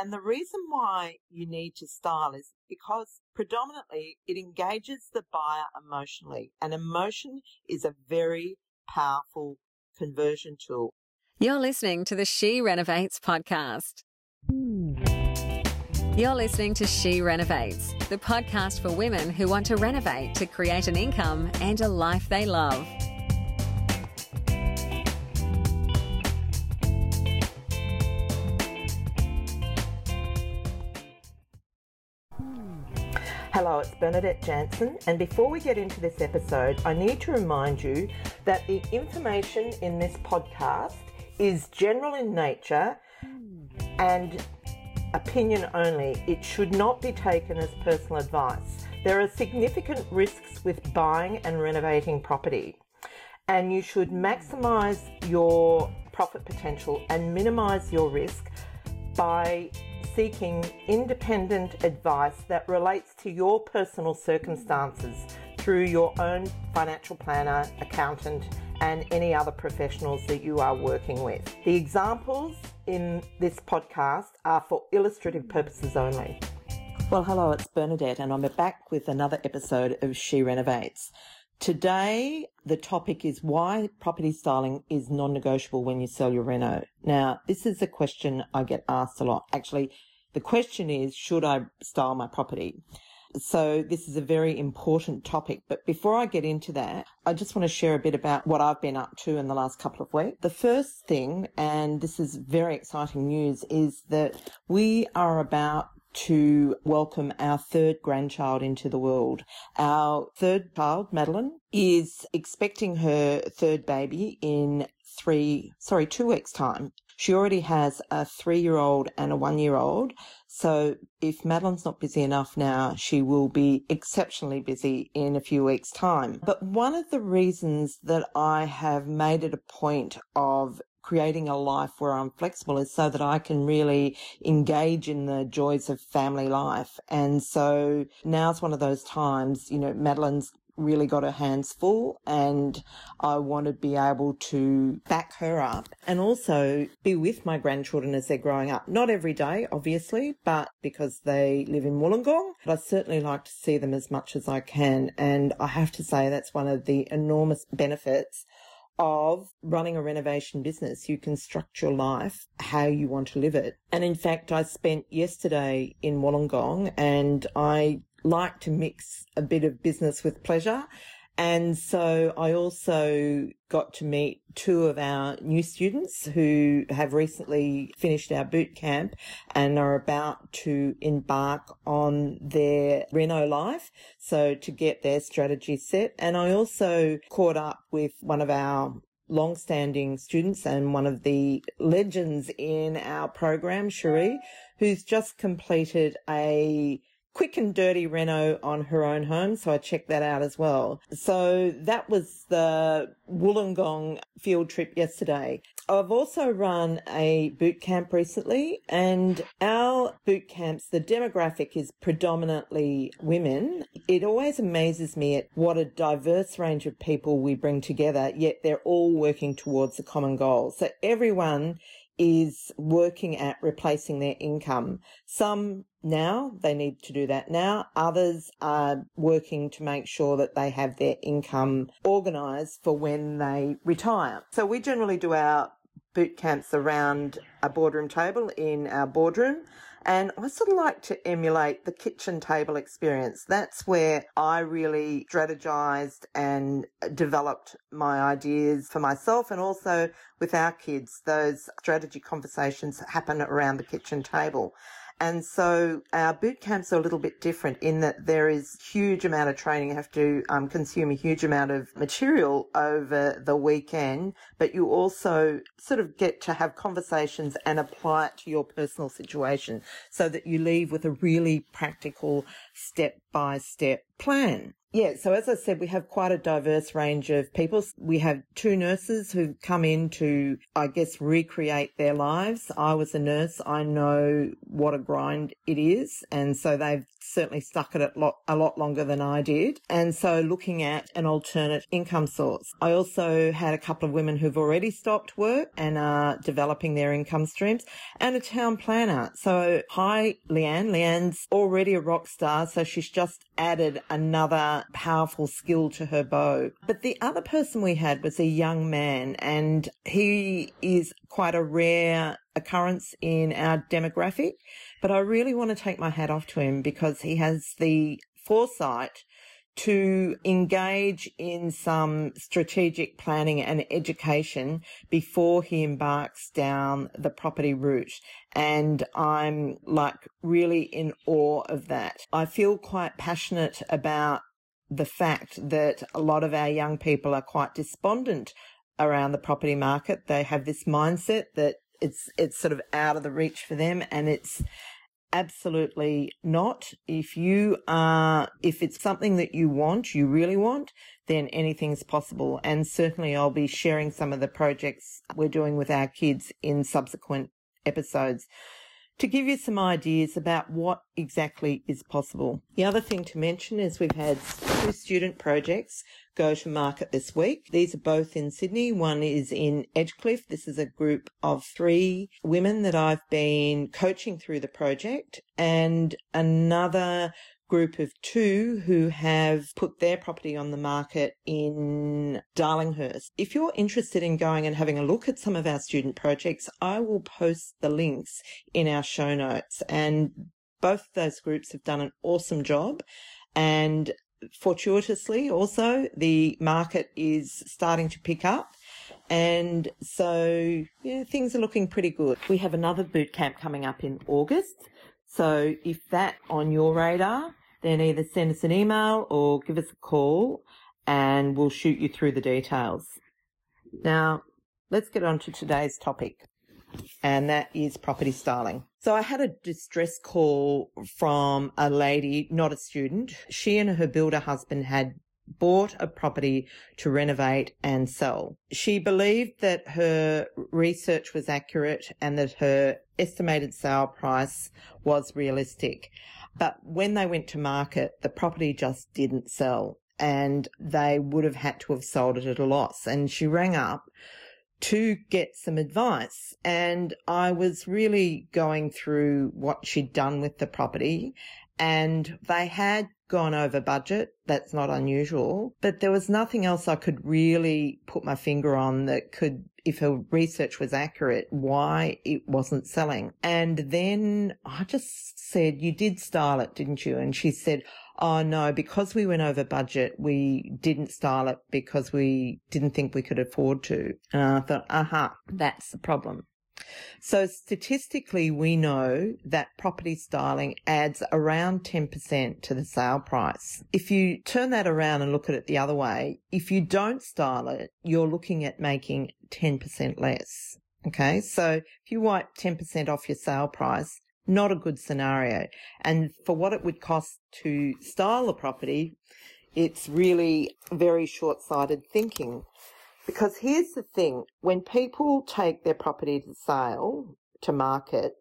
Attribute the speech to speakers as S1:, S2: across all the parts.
S1: And the reason why you need to style is because predominantly it engages the buyer emotionally, and emotion is a very powerful conversion tool.
S2: You're listening to the She Renovates podcast. You're listening to She Renovates, the podcast for women who want to renovate to create an income and a life they love.
S1: Hello, it's Bernadette Jansen, and before we get into this episode, I need to remind you that the information in this podcast is general in nature and opinion only. It should not be taken as personal advice. There are significant risks with buying and renovating property, and you should maximize your profit potential and minimize your risk by seeking independent advice that relates to your personal circumstances through your own financial planner, accountant, and any other professionals that you are working with. The examples in this podcast are for illustrative purposes only. Well, hello, it's Bernadette, and I'm back with another episode of She Renovates. Today, the topic is why property styling is non-negotiable when you sell your reno. Now, this is a question I get asked a lot. Actually, the question is, should I style my property? So this is a very important topic. But before I get into that, I just want to share a bit about what I've been up to in the last couple of weeks. The first thing, and this is very exciting news, is that we are about to welcome our third grandchild into the world. Our third child, Madeline, is expecting her third baby in three, sorry, two weeks time. She already has a three year old and a one year old. So if Madeline's not busy enough now, she will be exceptionally busy in a few weeks time. But one of the reasons that I have made it a point of creating a life where I'm flexible is so that I can really engage in the joys of family life. And so now's one of those times, you know, Madeline's really got her hands full and I want to be able to back her up and also be with my grandchildren as they're growing up. Not every day, obviously, but because they live in Wollongong, but I certainly like to see them as much as I can. And I have to say that's one of the enormous benefits of running a renovation business. You can structure your life how you want to live it. And in fact, I spent yesterday in Wollongong and I like to mix a bit of business with pleasure. And so I also got to meet two of our new students who have recently finished our boot camp and are about to embark on their Reno life. So to get their strategy set. And I also caught up with one of our long-standing students and one of the legends in our program, Cherie, who's just completed a quick and dirty reno on her own home. So I checked that out as well. So that was the Wollongong field trip yesterday. I've also run a boot camp recently and our boot camps, the demographic is predominantly women. It always amazes me at what a diverse range of people we bring together, yet they're all working towards a common goal. So everyone is working at replacing their income. Some now, they need to do that now. Others are working to make sure that they have their income organised for when they retire. So we generally do our boot camps around a boardroom table in our boardroom. And I sort of like to emulate the kitchen table experience. That's where I really strategized and developed my ideas for myself and also with our kids. Those strategy conversations happen around the kitchen table. And so our boot camps are a little bit different in that there is huge amount of training. You have to um, consume a huge amount of material over the weekend, but you also sort of get to have conversations and apply it to your personal situation so that you leave with a really practical step by step plan. Yeah, so as I said, we have quite a diverse range of people. We have two nurses who come in to, I guess, recreate their lives. I was a nurse. I know what a grind it is. And so they've certainly stuck at it lot, a lot longer than I did. And so looking at an alternate income source. I also had a couple of women who've already stopped work and are developing their income streams and a town planner. So hi, Leanne. Leanne's already a rock star. So she's just added another powerful skill to her bow. But the other person we had was a young man and he is quite a rare occurrence in our demographic. But I really want to take my hat off to him because he has the foresight to engage in some strategic planning and education before he embarks down the property route. And I'm like really in awe of that. I feel quite passionate about the fact that a lot of our young people are quite despondent around the property market. They have this mindset that it's it's sort of out of the reach for them and it's absolutely not if you are if it's something that you want you really want then anything's possible and certainly I'll be sharing some of the projects we're doing with our kids in subsequent episodes to give you some ideas about what exactly is possible. The other thing to mention is we've had two student projects go to market this week. These are both in Sydney. One is in Edgecliff. This is a group of three women that I've been coaching through the project and another group of two who have put their property on the market in Darlinghurst. If you're interested in going and having a look at some of our student projects, I will post the links in our show notes. And both those groups have done an awesome job. And fortuitously, also, the market is starting to pick up. And so, yeah, things are looking pretty good. We have another boot camp coming up in August. So if that on your radar, then either send us an email or give us a call and we'll shoot you through the details. Now, let's get on to today's topic, and that is property styling. So I had a distress call from a lady, not a student. She and her builder husband had bought a property to renovate and sell. She believed that her research was accurate and that her estimated sale price was realistic. But when they went to market, the property just didn't sell and they would have had to have sold it at a loss. And she rang up to get some advice. And I was really going through what she'd done with the property and they had gone over budget. That's not unusual, but there was nothing else I could really put my finger on that could, if her research was accurate, why it wasn't selling. And then I just said, you did style it, didn't you? And she said, oh no, because we went over budget, we didn't style it because we didn't think we could afford to. And I thought, aha, that's the problem. So statistically, we know that property styling adds around 10% to the sale price. If you turn that around and look at it the other way, if you don't style it, you're looking at making 10% less. Okay. So if you wipe 10% off your sale price, not a good scenario. And for what it would cost to style a property, it's really very short sighted thinking. Because here's the thing when people take their property to sale, to market,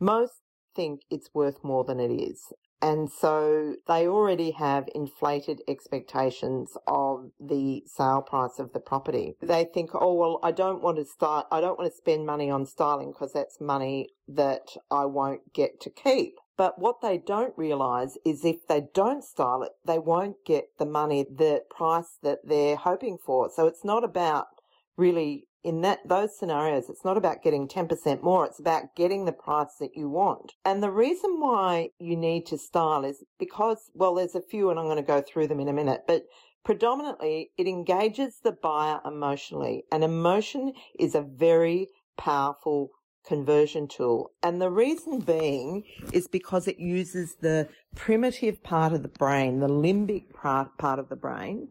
S1: most think it's worth more than it is. And so they already have inflated expectations of the sale price of the property. They think, oh, well, I don't want to start, I don't want to spend money on styling because that's money that I won't get to keep. But what they don't realize is if they don't style it, they won't get the money, the price that they're hoping for. So it's not about really in that those scenarios it's not about getting 10% more it's about getting the price that you want and the reason why you need to style is because well there's a few and i'm going to go through them in a minute but predominantly it engages the buyer emotionally and emotion is a very powerful conversion tool and the reason being is because it uses the primitive part of the brain the limbic part, part of the brain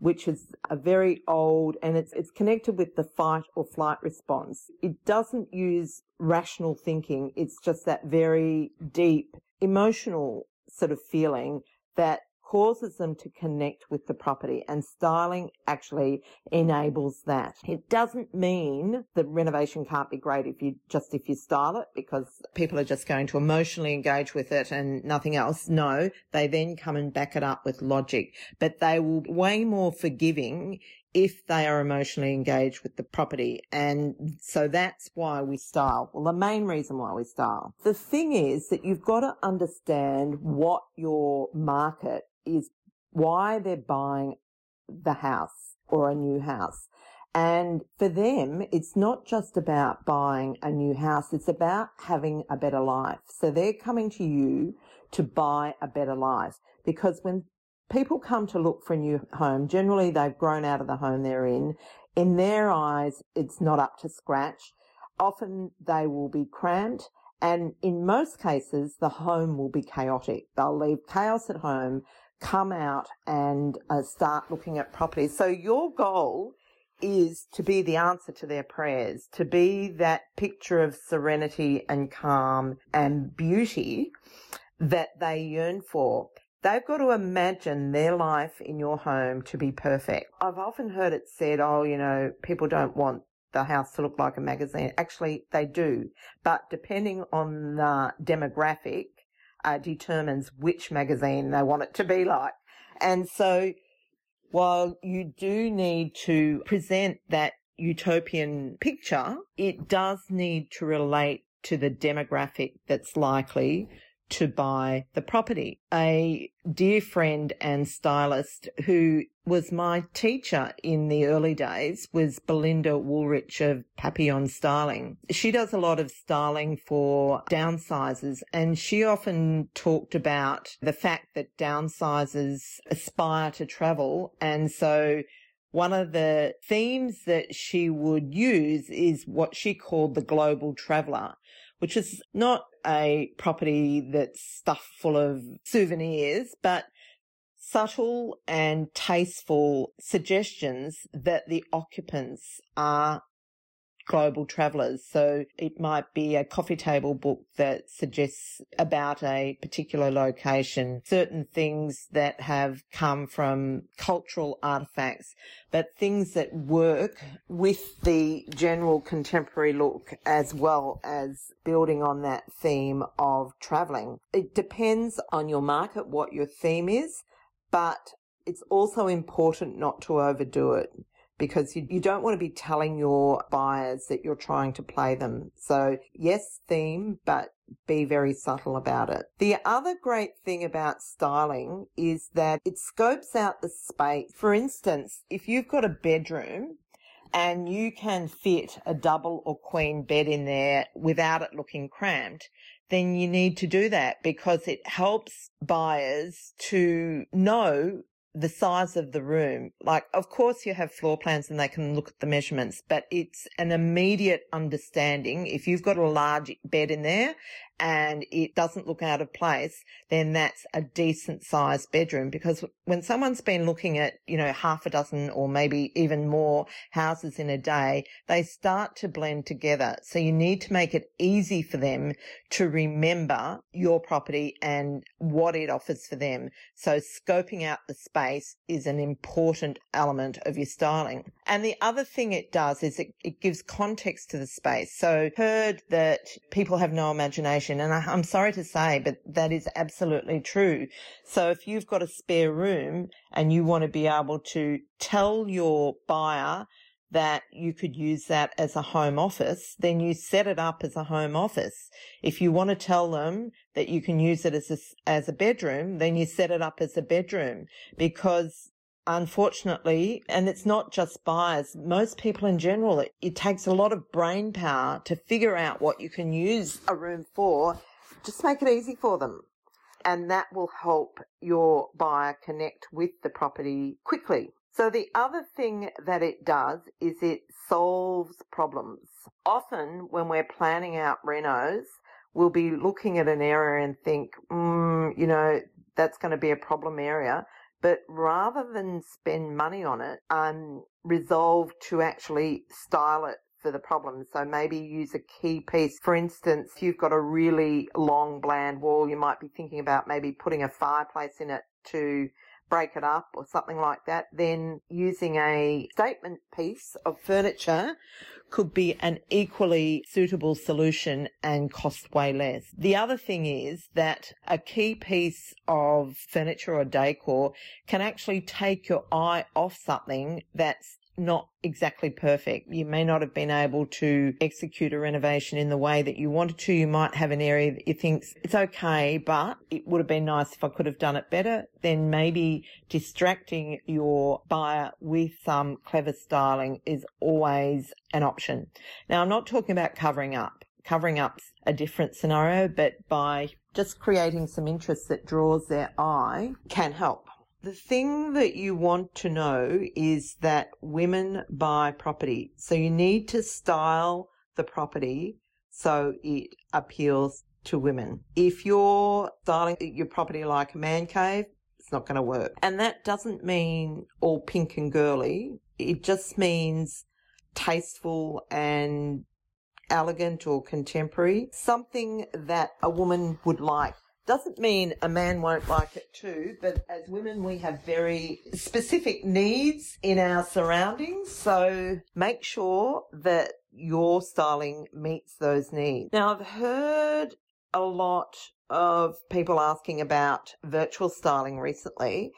S1: which is a very old and it's, it's connected with the fight or flight response. It doesn't use rational thinking. It's just that very deep emotional sort of feeling that causes them to connect with the property and styling actually enables that. It doesn't mean the renovation can't be great if you just if you style it because people are just going to emotionally engage with it and nothing else. No, they then come and back it up with logic, but they will be way more forgiving if they are emotionally engaged with the property. And so that's why we style. Well, the main reason why we style. The thing is that you've got to understand what your market is, why they're buying the house or a new house. And for them, it's not just about buying a new house. It's about having a better life. So they're coming to you to buy a better life because when people come to look for a new home. Generally, they've grown out of the home they're in. In their eyes, it's not up to scratch. Often they will be cramped. And in most cases, the home will be chaotic. They'll leave chaos at home, come out and uh, start looking at properties. So your goal is to be the answer to their prayers, to be that picture of serenity and calm and beauty that they yearn for. They've got to imagine their life in your home to be perfect. I've often heard it said, oh, you know, people don't want the house to look like a magazine. Actually, they do. But depending on the demographic, uh, determines which magazine they want it to be like. And so while you do need to present that utopian picture, it does need to relate to the demographic that's likely to buy the property. A dear friend and stylist who was my teacher in the early days was Belinda Woolrich of Papillon Styling. She does a lot of styling for downsizers and she often talked about the fact that downsizers aspire to travel and so one of the themes that she would use is what she called the global traveler which is not a property that's stuffed full of souvenirs, but subtle and tasteful suggestions that the occupants are global travelers. So it might be a coffee table book that suggests about a particular location, certain things that have come from cultural artifacts, but things that work with the general contemporary look as well as building on that theme of traveling. It depends on your market, what your theme is, but it's also important not to overdo it because you, you don't want to be telling your buyers that you're trying to play them. So yes, theme, but be very subtle about it. The other great thing about styling is that it scopes out the space. For instance, if you've got a bedroom and you can fit a double or queen bed in there without it looking cramped, then you need to do that because it helps buyers to know the size of the room. Like, of course you have floor plans and they can look at the measurements, but it's an immediate understanding. If you've got a large bed in there and it doesn't look out of place, then that's a decent sized bedroom because when someone's been looking at, you know, half a dozen or maybe even more houses in a day, they start to blend together. So you need to make it easy for them to remember your property and what it offers for them. So scoping out the space is an important element of your styling. And the other thing it does is it, it gives context to the space. So heard that people have no imagination and I, I'm sorry to say, but that is absolutely true. So if you've got a spare room and you want to be able to tell your buyer that you could use that as a home office, then you set it up as a home office. If you want to tell them that you can use it as a, as a bedroom, then you set it up as a bedroom because unfortunately, and it's not just buyers, most people in general, it, it, takes a lot of brain power to figure out what you can use a room for. Just make it easy for them. And that will help your buyer connect with the property quickly. So the other thing that it does is it solves problems. Often when we're planning out renos, we'll be looking at an area and think, mm, you know, that's going to be a problem area. But rather than spend money on it, um, I'm resolved to actually style it for the problem. So maybe use a key piece. For instance, if you've got a really long bland wall, you might be thinking about maybe putting a fireplace in it to break it up or something like that, then using a statement piece of furniture could be an equally suitable solution and cost way less. The other thing is that a key piece of furniture or decor can actually take your eye off something that's not exactly perfect. You may not have been able to execute a renovation in the way that you wanted to. You might have an area that you think it's okay, but it would have been nice if I could have done it better. Then maybe distracting your buyer with some clever styling is always an option. Now, I'm not talking about covering up. Covering up's a different scenario, but by just creating some interest that draws their eye can help. The thing that you want to know is that women buy property. So you need to style the property so it appeals to women. If you're styling your property like a man cave, it's not going to work. And that doesn't mean all pink and girly. It just means tasteful and elegant or contemporary. Something that a woman would like. Doesn't mean a man won't like it too, but as women, we have very specific needs in our surroundings. So make sure that your styling meets those needs. Now, I've heard a lot of people asking about virtual styling recently.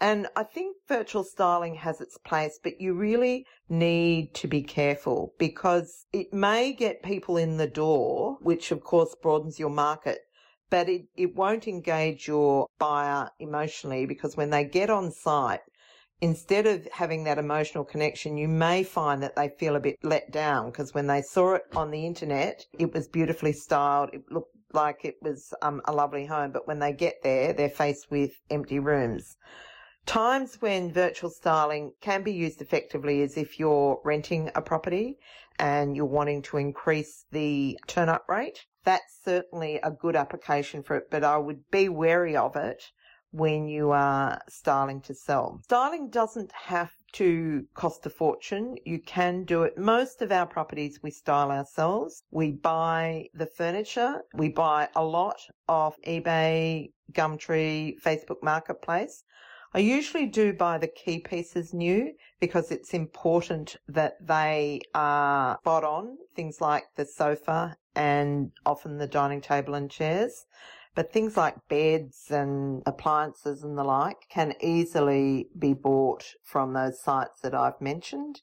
S1: And I think virtual styling has its place, but you really need to be careful because it may get people in the door, which of course broadens your market but it, it won't engage your buyer emotionally because when they get on site, instead of having that emotional connection, you may find that they feel a bit let down because when they saw it on the internet, it was beautifully styled. It looked like it was um, a lovely home, but when they get there, they're faced with empty rooms. Times when virtual styling can be used effectively is if you're renting a property and you're wanting to increase the turn up rate. That's certainly a good application for it, but I would be wary of it when you are styling to sell. Styling doesn't have to cost a fortune. You can do it. Most of our properties we style ourselves. We buy the furniture. We buy a lot off eBay, Gumtree, Facebook Marketplace. I usually do buy the key pieces new because it's important that they are spot on. Things like the sofa and often the dining table and chairs. But things like beds and appliances and the like can easily be bought from those sites that I've mentioned.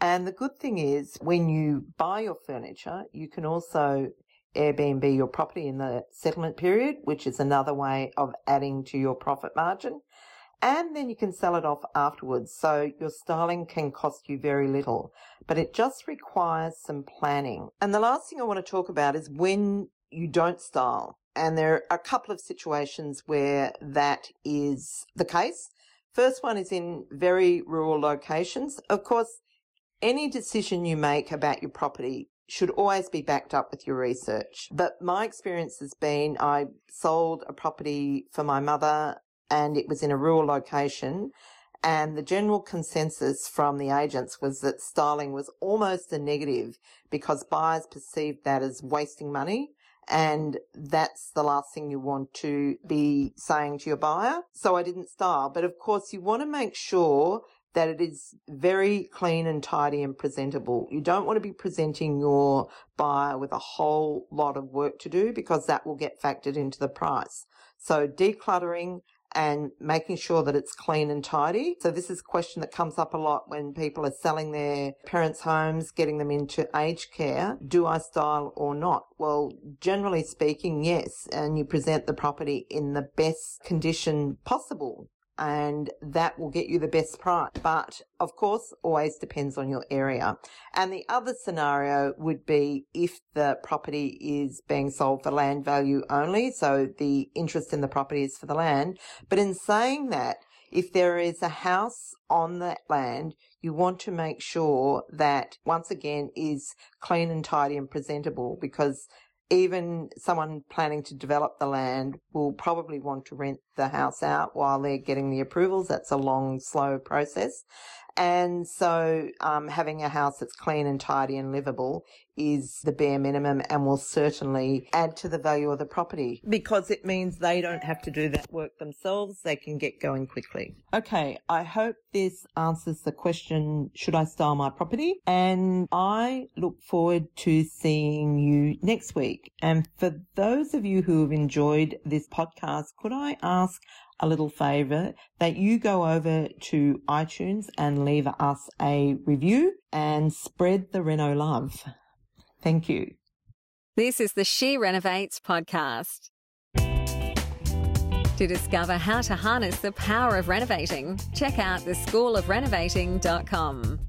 S1: And the good thing is when you buy your furniture, you can also Airbnb your property in the settlement period, which is another way of adding to your profit margin and then you can sell it off afterwards. So your styling can cost you very little, but it just requires some planning. And the last thing I want to talk about is when you don't style. And there are a couple of situations where that is the case. First one is in very rural locations. Of course, any decision you make about your property should always be backed up with your research. But my experience has been I sold a property for my mother and it was in a rural location. And the general consensus from the agents was that styling was almost a negative because buyers perceived that as wasting money. And that's the last thing you want to be saying to your buyer. So I didn't style. But of course, you want to make sure that it is very clean and tidy and presentable. You don't want to be presenting your buyer with a whole lot of work to do because that will get factored into the price. So decluttering and making sure that it's clean and tidy. So this is a question that comes up a lot when people are selling their parents' homes, getting them into aged care. Do I style or not? Well, generally speaking, yes. And you present the property in the best condition possible and that will get you the best price. But of course, always depends on your area. And the other scenario would be if the property is being sold for land value only. So the interest in the property is for the land. But in saying that, if there is a house on that land, you want to make sure that once again is clean and tidy and presentable because even someone planning to develop the land will probably want to rent the house out while they're getting the approvals. That's a long, slow process. And so um, having a house that's clean and tidy and livable is the bare minimum and will certainly add to the value of the property because it means they don't have to do that work themselves. They can get going quickly. Okay, I hope this answers the question, should I style my property? And I look forward to seeing you next week. And for those of you who have enjoyed this podcast, could I ask a little favor that you go over to iTunes and leave us a review and spread the Reno love. Thank you.
S2: This is the She Renovates podcast. To discover how to harness the power of renovating, check out theschoolofrenovating.com.